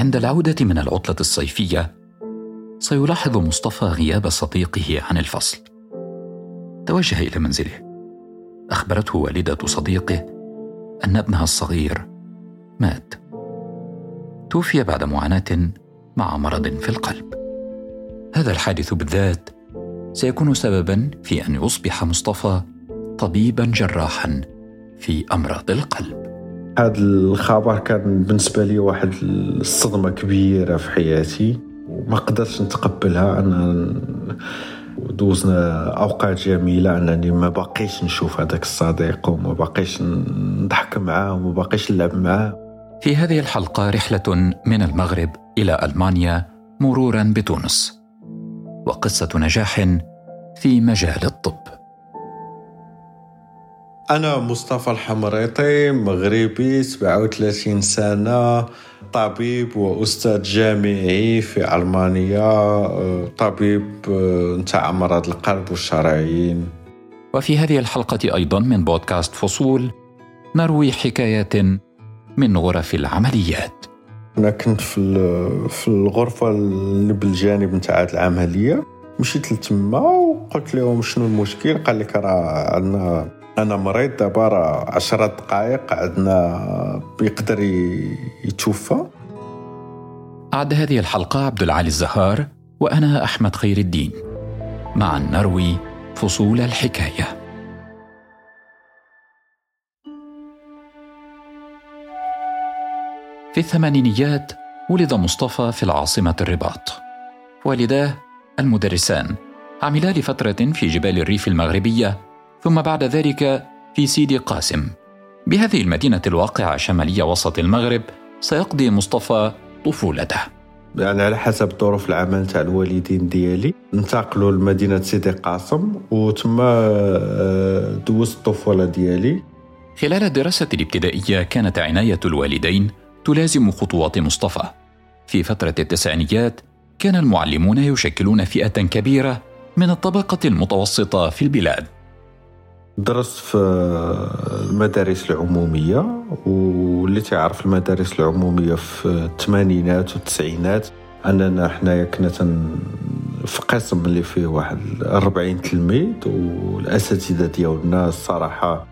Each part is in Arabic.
عند العودة من العطلة الصيفية سيلاحظ مصطفى غياب صديقه عن الفصل. توجه إلى منزله. أخبرته والدة صديقه أن ابنها الصغير مات. توفي بعد معاناة مع مرض في القلب. هذا الحادث بالذات سيكون سببا في أن يصبح مصطفى طبيبا جراحا في أمراض القلب. هذا الخبر كان بالنسبة لي واحد الصدمة كبيرة في حياتي وما قدرتش نتقبلها. أنا دوزنا أوقات جميلة أنني ما باقيش نشوف هذاك الصديق وما باقيش نضحك معاه وما باقيش نلعب معاه. في هذه الحلقة رحلة من المغرب إلى ألمانيا مرورا بتونس. وقصة نجاح في مجال الطب. أنا مصطفى الحمريطي مغربي 37 سنة طبيب وأستاذ جامعي في ألمانيا طبيب نتاع أمراض القلب والشرايين. وفي هذه الحلقة أيضا من بودكاست فصول نروي حكايات من غرف العمليات. أنا كنت في في الغرفة اللي بالجانب نتاع العملية مشيت لتما وقلت لهم شنو المشكل قال لك راه عندنا أنا مريض دابا راه عشرة دقائق عندنا بيقدر يتوفى. أعد هذه الحلقة عبد العالي الزهار وأنا أحمد خير الدين. معا نروي فصول الحكاية. في الثمانينيات ولد مصطفى في العاصمة الرباط. والداه المدرسان عملا لفترة في جبال الريف المغربية ثم بعد ذلك في سيدي قاسم. بهذه المدينة الواقعة شمالية وسط المغرب سيقضي مصطفى طفولته. يعني على حسب ظروف العمل تاع الوالدين ديالي انتقلوا لمدينة سيدي قاسم وتما آه، دوزت الطفولة ديالي. خلال الدراسة الابتدائية كانت عناية الوالدين تلازم خطوات مصطفى. في فترة التسعينيات كان المعلمون يشكلون فئة كبيرة من الطبقة المتوسطة في البلاد. درست في المدارس العمومية واللي تعرف المدارس العمومية في الثمانينات والتسعينات أننا حنايا كنا في قسم اللي فيه واحد 40 تلميذ والأساتذة ديالنا الصراحة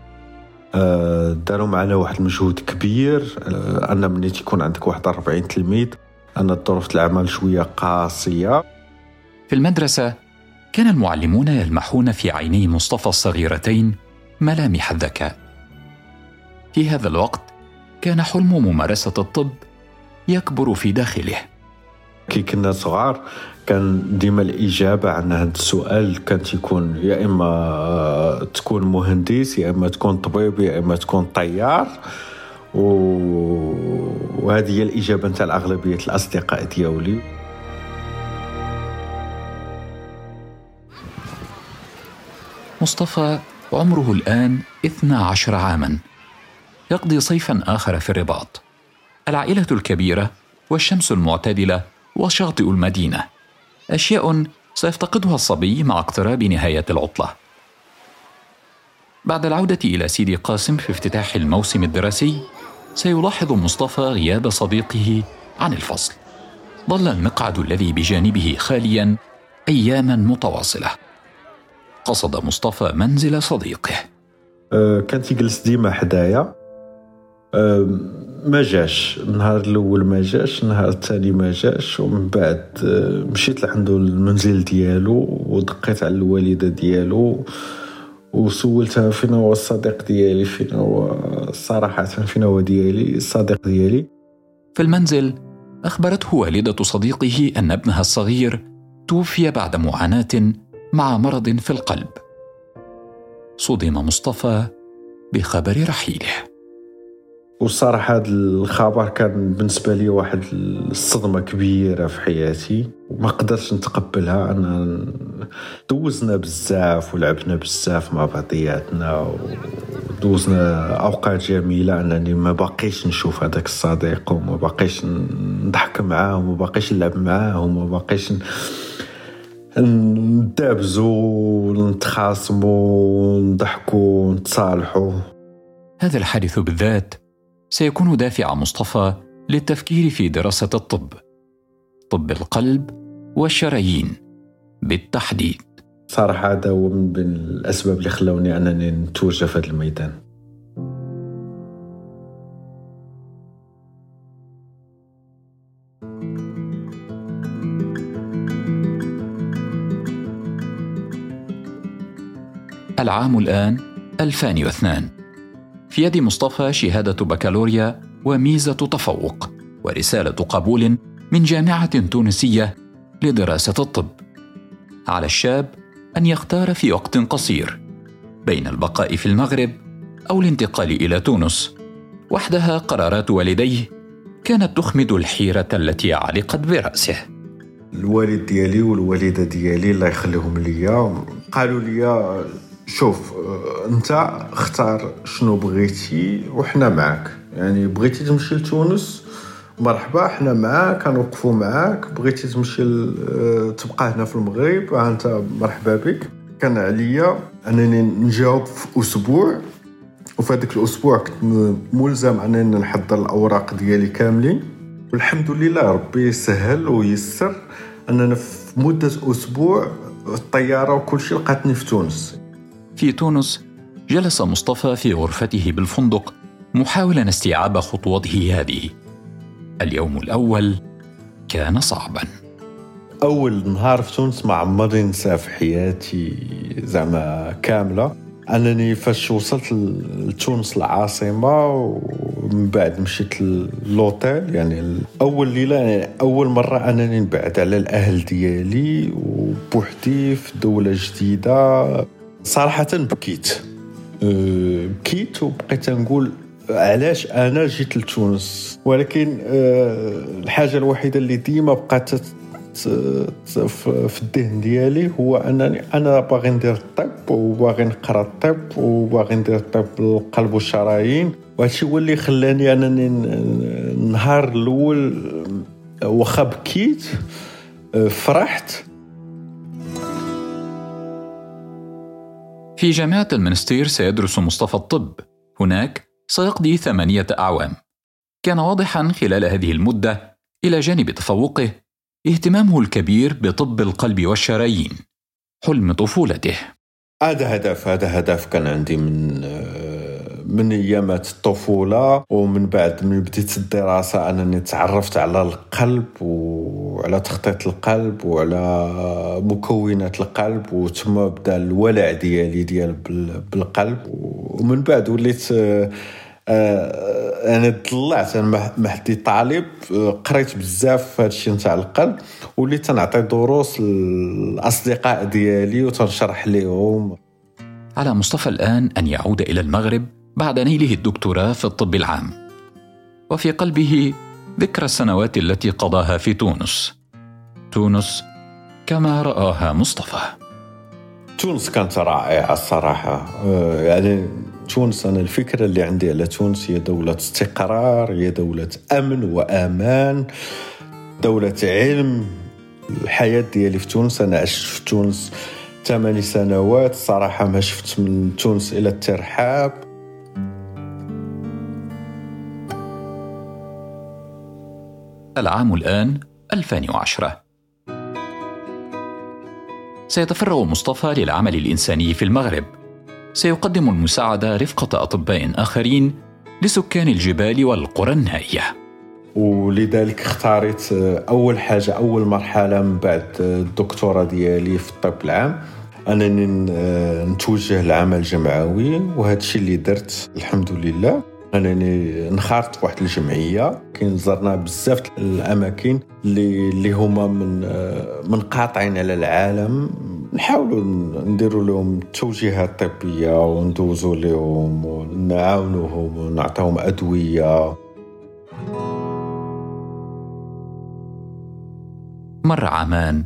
آه، داروا معنا واحد المجهود كبير آه، أن ملي تيكون عندك واحد 40 تلميذ أن ظروف العمل شوية قاسية. في المدرسة كان المعلمون يلمحون في عيني مصطفى الصغيرتين ملامح الذكاء. في هذا الوقت كان حلم ممارسة الطب يكبر في داخله. كي كنا صغار كان ديما الإجابة عن هذا السؤال كانت يكون يا إما تكون مهندس يا إما تكون طبيب يا إما تكون طيار. و... وهذه هي الإجابة نتاع الأغلبية الأصدقاء ديالي. مصطفى عمره الآن 12 عاما. يقضي صيفا آخر في الرباط. العائلة الكبيرة والشمس المعتدلة وشاطئ المدينة. أشياء سيفتقدها الصبي مع اقتراب نهاية العطلة. بعد العودة إلى سيدي قاسم في افتتاح الموسم الدراسي سيلاحظ مصطفى غياب صديقه عن الفصل. ظل المقعد الذي بجانبه خاليا أياما متواصلة. قصد مصطفى منزل صديقه. أه كان تيجلس ديما حدايا. أه ما جاش. النهار الأول ما جاش النهار الثاني ما جاش ومن بعد أه مشيت لعندو المنزل ديالو ودقيت على الوالدة ديالو وسولتها فين هو الصديق ديالي فين هو صراحة فين هو ديالي الصديق ديالي. في المنزل أخبرته والدة صديقه أن ابنها الصغير توفي بعد معاناة مع مرض في القلب. صدم مصطفى بخبر رحيله. والصراحة هذا الخبر كان بالنسبة لي واحد الصدمة كبيرة في حياتي وما قدرتش نتقبلها. أنا دوزنا بزاف ولعبنا بزاف مع بعضياتنا ودوزنا أوقات جميلة أنني ما باقيش نشوف هذاك الصديق وما باقيش نضحك معاه وما باقيش نلعب معاه وما باقيش ن... ندابزو نتخاصمو نضحكو نتصالحو. هذا الحادث بالذات سيكون دافع مصطفى للتفكير في دراسة الطب طب القلب والشرايين بالتحديد. صراحة هذا هو من بين الأسباب اللي خلوني أنني نتوجه في هذا الميدان. العام الآن 2002 في يد مصطفى شهادة بكالوريا وميزة تفوق ورسالة قبول من جامعة تونسية لدراسة الطب. على الشاب أن يختار في وقت قصير بين البقاء في المغرب أو الانتقال إلى تونس. وحدها قرارات والديه كانت تخمد الحيرة التي علقت برأسه. الوالد ديالي والوالده ديالي الله يخليهم ليا. قالوا لي شوف آه، انت اختار شنو بغيتي وحنا معاك. يعني بغيتي تمشي لتونس مرحبا حنا معاك كنوقفوا معاك. بغيتي تمشي آه، تبقى هنا في المغرب انت مرحبا بك. كان عليا انني نجاوب في أسبوع وفي هذاك الأسبوع كنت ملزم انني نحضر الأوراق ديالي كاملين. والحمد لله ربي سهل ويسر اننا في مدة أسبوع الطيارة وكل شيء لقاتني في تونس. في تونس جلس مصطفى في غرفته بالفندق محاولا استيعاب خطوته هذه. اليوم الأول كان صعبا. أول نهار في تونس ما عمرني ننساه في حياتي زعما كاملة. أنني فاش وصلت لتونس العاصمة ومن بعد مشيت للوتيل يعني اول ليلة يعني أول مرة أنني نبعد على الأهل ديالي وبوحدي في دولة جديدة. صراحة بكيت. أه، بكيت وبقيت نقول علاش أنا جيت لتونس. ولكن أه، الحاجة الوحيدة اللي ديما بقات في الذهن ديالي هو أنني أنا باغي ندير الطب وباغي نقرأ الطب وباغي ندير الطب القلب والشرايين. وهادشي هو اللي خلاني أنني النهار الأول واخا بكيت فرحت. في جامعة المنستير سيدرس مصطفى الطب. هناك سيقضي ثمانية أعوام. كان واضحا خلال هذه المدة إلى جانب تفوقه اهتمامه الكبير بطب القلب والشرايين حلم طفولته. هذا هدف هذا هدف كان عندي من من أيامات الطفولة ومن بعد من بديت الدراسة أنني تعرفت على القلب وعلى تخطيط القلب وعلى مكونات القلب وثم بدا الولع ديالي ديال بالقلب. ومن بعد وليت آه، أنا طلعت أنا محدي طالب آه، قريت بزاف في هذا الشيء نتاع القلب وليت تنعطي دروس للأصدقاء ديالي وتنشرح لهم على مصطفى الآن أن يعود إلى المغرب بعد نيله الدكتوراه في الطب العام. وفي قلبه ذكرى السنوات التي قضاها في تونس. تونس كما رآها مصطفى. تونس كانت رائعة الصراحة. آه، يعني تونس أنا الفكرة اللي عندي على تونس هي دولة استقرار هي دولة أمن وأمان. دولة علم. الحياة ديالي في تونس أنا عشت في تونس ثماني سنوات. صراحة ما شفت من تونس إلا الترحاب. العام الآن 2010 سيتفرغ مصطفى للعمل الإنساني في المغرب. سيقدم المساعدة رفقة أطباء آخرين لسكان الجبال والقرى النائية. ولذلك اختاريت أول حاجة أول مرحلة من بعد الدكتوراه ديالي في الطب العام. أنني نتوجه للعمل الجمعوي وهذا الشيء اللي درت الحمد لله. انني نخرط في واحد الجمعية. كاين زرنا بزاف الأماكن اللي اللي هما من من قاطعين على العالم. نحاولوا نديروا لهم التوجيهات الطبية وندوزوا لهم ونعاونوهم ونعطيهم أدوية. مر عامان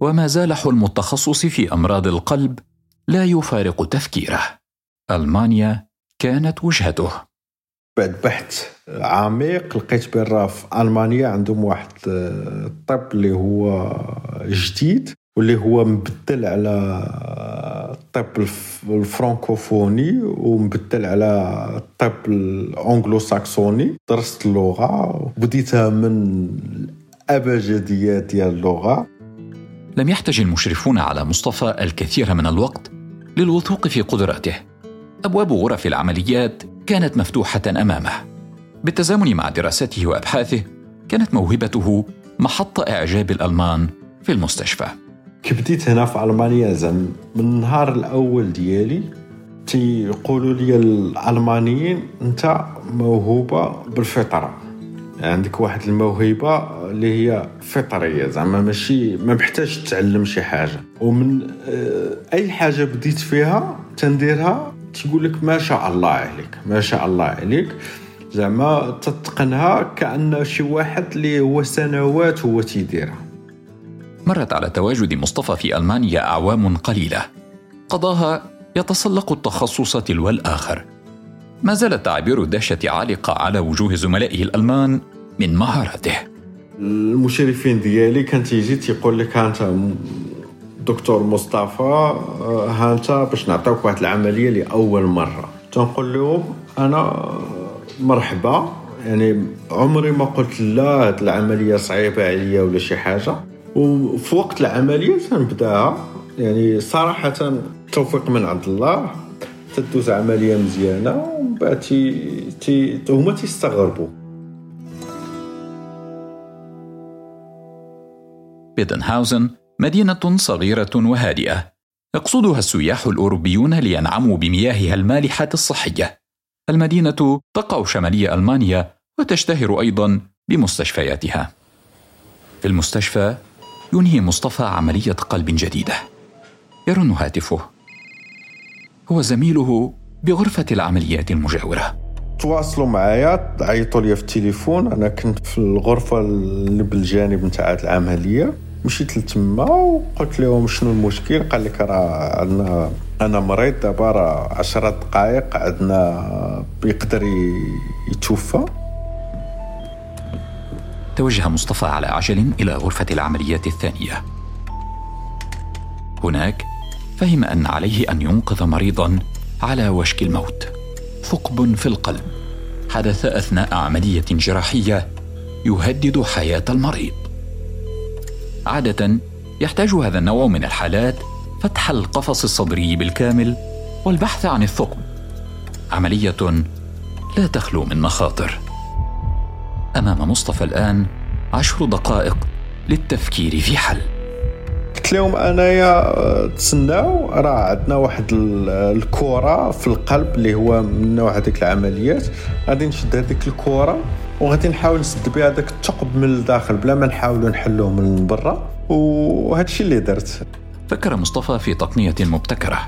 وما زال حلم التخصص في أمراض القلب لا يفارق تفكيره. ألمانيا كانت وجهته. بعد بحث عميق لقيت بان في ألمانيا عندهم واحد آه، الطب اللي هو جديد واللي هو مبدل على الطب الفرنكوفوني ومبدل على الطب الانجلو ساكسوني درست اللغة وبديتها من الأبجديات ديال اللغة. لم يحتج المشرفون على مصطفى الكثير من الوقت للوثوق في قدراته أبواب غرف العمليات كانت مفتوحة أمامه. بالتزامن مع دراسته وأبحاثه كانت موهبته محط إعجاب الألمان في المستشفى. كي بديت هنا في ألمانيا زعما من النهار الأول ديالي تيقولوا لي الألمانيين أنت موهوبة بالفطرة. عندك واحد الموهبة اللي هي فطرية زعما ماشي ما محتاج تتعلم شي حاجة. ومن آه، أي حاجة بديت فيها تنديرها تقول لك ما شاء الله عليك ما شاء الله عليك. زعما تتقنها كأن شي واحد اللي هو سنوات هو تيديرها. مرت على تواجد مصطفى في ألمانيا أعوام قليلة. قضاها يتسلق التخصص تلو الآخر ما زالت تعابير الدهشه عالقة على وجوه زملائه الألمان من مهاراته. المشرفين ديالي كان تيجي تيقول لك انت دكتور مصطفى ها انت باش نعطيوك واحد العملية لأول مرة. تنقول لهم أنا مرحبا. يعني عمري ما قلت لا هاد العملية صعيبة عليا ولا شي حاجة. وفي وقت العملية تنبدأها. يعني صراحة توفيق من عند الله. تدوز عملية مزيانة. ومن بعد تي تي هما تيستغربوا. بيدنهاوزن مدينة صغيرة وهادئة. يقصدها السياح الأوروبيون لينعموا بمياهها المالحة الصحية. المدينة تقع شمالي ألمانيا وتشتهر أيضا بمستشفياتها. في المستشفى ينهي مصطفى عملية قلب جديدة. يرن هاتفه. هو زميله بغرفة العمليات المجاورة. تواصلوا معايا عيطوا لي في التليفون. أنا كنت في الغرفة اللي بالجانب نتاع العملية. مشيت لتما وقلت لهم شنو المشكل؟ قال لك راه عندنا أنا مريض دابا راه 10 دقائق عندنا بيقدر يتوفى. توجه مصطفى على عجل إلى غرفة العمليات الثانية. هناك فهم أن عليه أن ينقذ مريضا على وشك الموت. ثقب في القلب. حدث أثناء عملية جراحية يهدد حياة المريض. عادة يحتاج هذا النوع من الحالات فتح القفص الصدري بالكامل والبحث عن الثقب. عملية لا تخلو من مخاطر. أمام مصطفى الآن عشر دقائق للتفكير في حل. قلت لهم أنايا تسناو راه عندنا واحد الكره في القلب اللي هو من نوع هذيك العمليات. غادي نشد هذيك الكره وغادي نحاول نسد بها هذاك الثقب من الداخل بلا ما نحاولوا نحلوه من برا. وهذا الشيء اللي درت. فكر مصطفى في تقنية مبتكرة.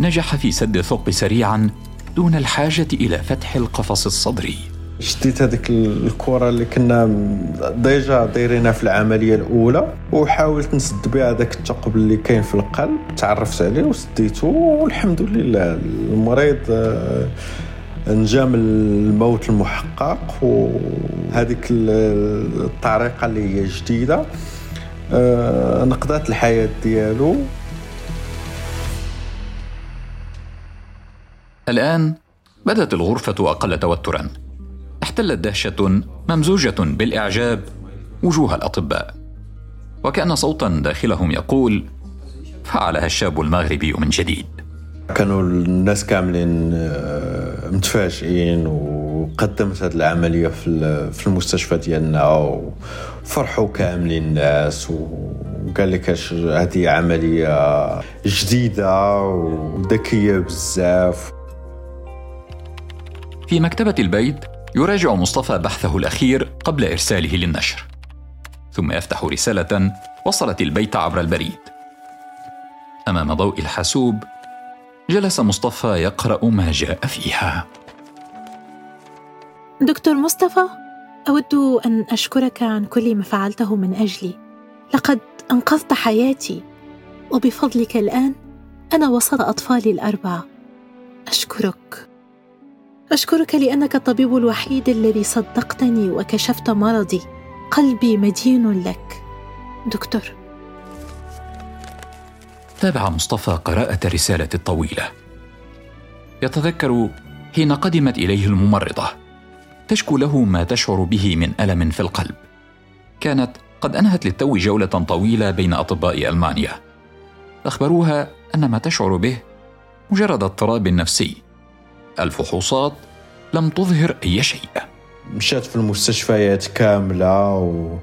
نجح في سد الثقب سريعا دون الحاجة إلى فتح القفص الصدري. شديت هذيك الكرة اللي كنا ديجا دايرينها في العملية الأولى وحاولت نسد بها هذاك الثقب اللي كاين في القلب تعرفت عليه وسديته والحمد لله. المريض نجا من الموت المحقق وهذيك الطريقة اللي هي جديدة. آه، نقضات الحياة ديالو. الآن بدت الغرفة أقل توترا. احتلت دهشة ممزوجة بالإعجاب وجوه الأطباء. وكأن صوتا داخلهم يقول فعلها الشاب المغربي من جديد. كانوا الناس كاملين آه، متفاجئين وقدمت هذه العملية في في المستشفى ديالنا وفرحوا كاملين الناس وقال لك هذه عملية جديدة وذكية بزاف. في مكتبة البيت يراجع مصطفى بحثه الأخير قبل إرساله للنشر. ثم يفتح رسالة وصلت البيت عبر البريد. أمام ضوء الحاسوب جلس مصطفى يقرأ ما جاء فيها. دكتور مصطفى أود أن أشكرك عن كل ما فعلته من أجلي. لقد أنقذت حياتي وبفضلك الآن أنا وسط اطفالي الاربعه أشكرك. أشكرك لأنك الطبيب الوحيد الذي صدقتني وكشفت مرضي. قلبي مدين لك. دكتور. تابع مصطفى قراءة الرسالة الطويلة يتذكر حين قدمت إليه الممرضة. تشكو له ما تشعر به من ألم في القلب. كانت قد أنهت للتو جولة طويلة بين أطباء ألمانيا. أخبروها أن ما تشعر به مجرد اضطراب نفسي. الفحوصات لم تظهر أي شيء. مشات في المستشفيات كاملة و...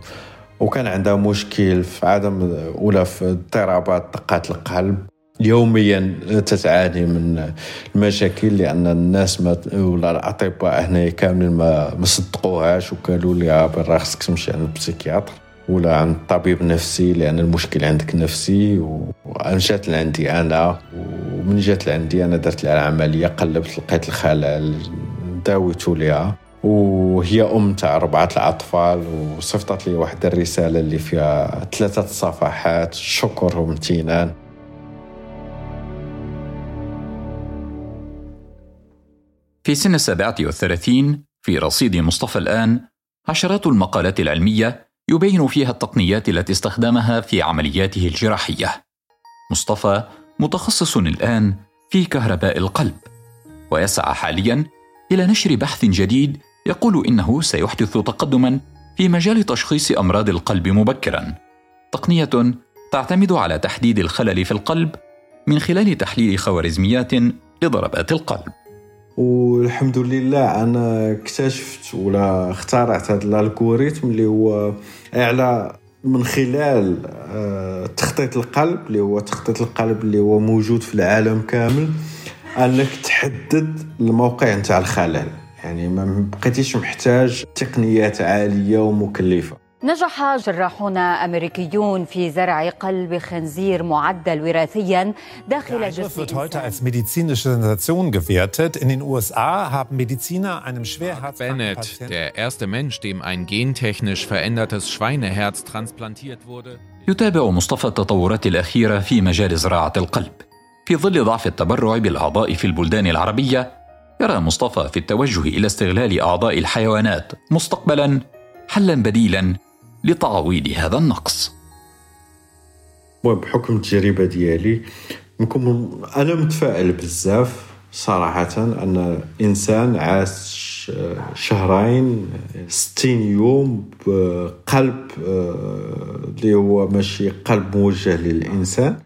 وكان عندها مشكل في عدم ولا في اضطرابات دقات القلب. يوميا تتعاني من المشاكل لأن الناس ما ولا الأطباء هنا كاملين ما ما صدقوهاش وقالوا لها برا خصك تمشي عند البسيكياتر ولا عند طبيب نفسي لأن المشكل عندك نفسي. ومشات لعندي أنا ومن جات لعندي أنا درت لها العملية قلبت لقيت الخلل داويتو ليها. وهي أم تاع اربعه الأطفال وصيفطت لي واحد الرسالة اللي فيها ثلاثة صفحات شكر وامتنان في سن السابعة والثلاثين في رصيد مصطفى الآن عشرات المقالات العلمية يبين فيها التقنيات التي استخدمها في عملياته الجراحية. مصطفى متخصص الآن في كهرباء القلب، ويسعى حاليا إلى نشر بحث جديد يقول إنه سيحدث تقدما في مجال تشخيص أمراض القلب مبكرا. تقنية تعتمد على تحديد الخلل في القلب من خلال تحليل خوارزميات لضربات القلب. والحمد لله أنا اكتشفت ولا اخترعت هذا الالغوريثم اللي هو أعلى من خلال آه، تخطيط القلب اللي هو تخطيط القلب اللي هو موجود في العالم كامل أنك تحدد الموقع نتاع الخلل يعني ما بقيتيش محتاج تقنيات عالية ومكلفة نجح جراحون أمريكيون في زرع قلب خنزير معدل وراثيا داخل جسم الإنسان. بنت، der erste Mensch, dem ein gentechnisch verändertes Schweineherz transplantiert wurde. يتابع مصطفى التطورات الأخيرة في مجال زراعة القلب. في ظل ضعف التبرع بالأعضاء في البلدان العربية، يرى مصطفى في التوجه إلى استغلال أعضاء الحيوانات مستقبلا حلا بديلا لتعويض هذا النقص. بحكم التجربة ديالي أنا متفائل بزاف صراحة أن إنسان عاش شهرين ستين يوم بقلب اللي هو ماشي قلب موجه للإنسان.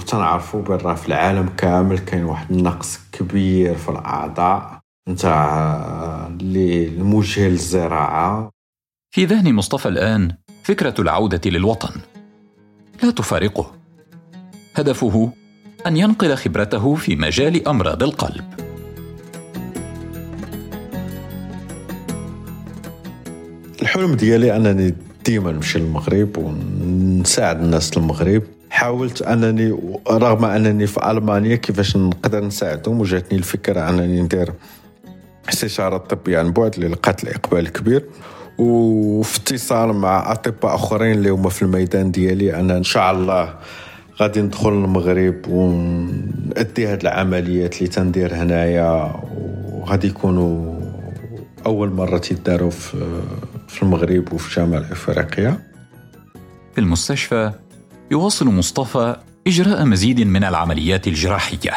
وتنعرفوا برا في العالم كامل كاين واحد النقص كبير في الأعضاء. نتاع اللي الموجه للزراعة. في ذهن مصطفى الآن فكرة العودة للوطن. لا تفارقه. هدفه أن ينقل خبرته في مجال أمراض القلب. الحلم ديالي أنني ديما نمشي للمغرب ونساعد الناس المغرب حاولت أنني رغم أنني في ألمانيا كيفاش نقدر نساعدهم وجاتني الفكرة أنني ندير استشارة طبية عن بعد اللي لقات الاقبال كبير. وفي اتصال مع أطباء أخرين اللي هما في الميدان ديالي أنا إن شاء الله غادي ندخل المغرب ونأدي هاد العمليات اللي تندير هنايا وغادي يكونوا أول مرة تيداروا في المغرب وفي شمال إفريقيا. في المستشفى يواصل مصطفى إجراء مزيد من العمليات الجراحية.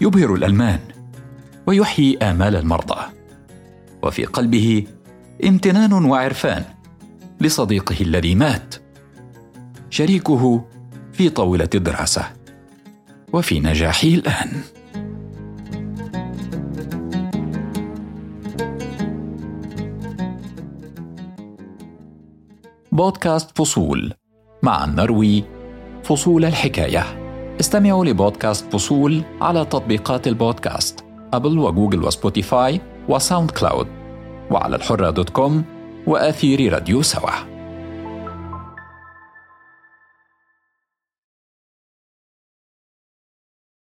يبهر الألمان ويحيي آمال المرضى. وفي قلبه امتنان وعرفان لصديقه الذي مات شريكه في طاولة الدراسة. وفي نجاحه الآن. بودكاست فصول. مع النروي فصول الحكاية. استمعوا لبودكاست فصول على تطبيقات البودكاست أبل وجوجل وسبوتيفاي وساوند كلاود. وعلى الحرة dot com وأثير راديو سوا.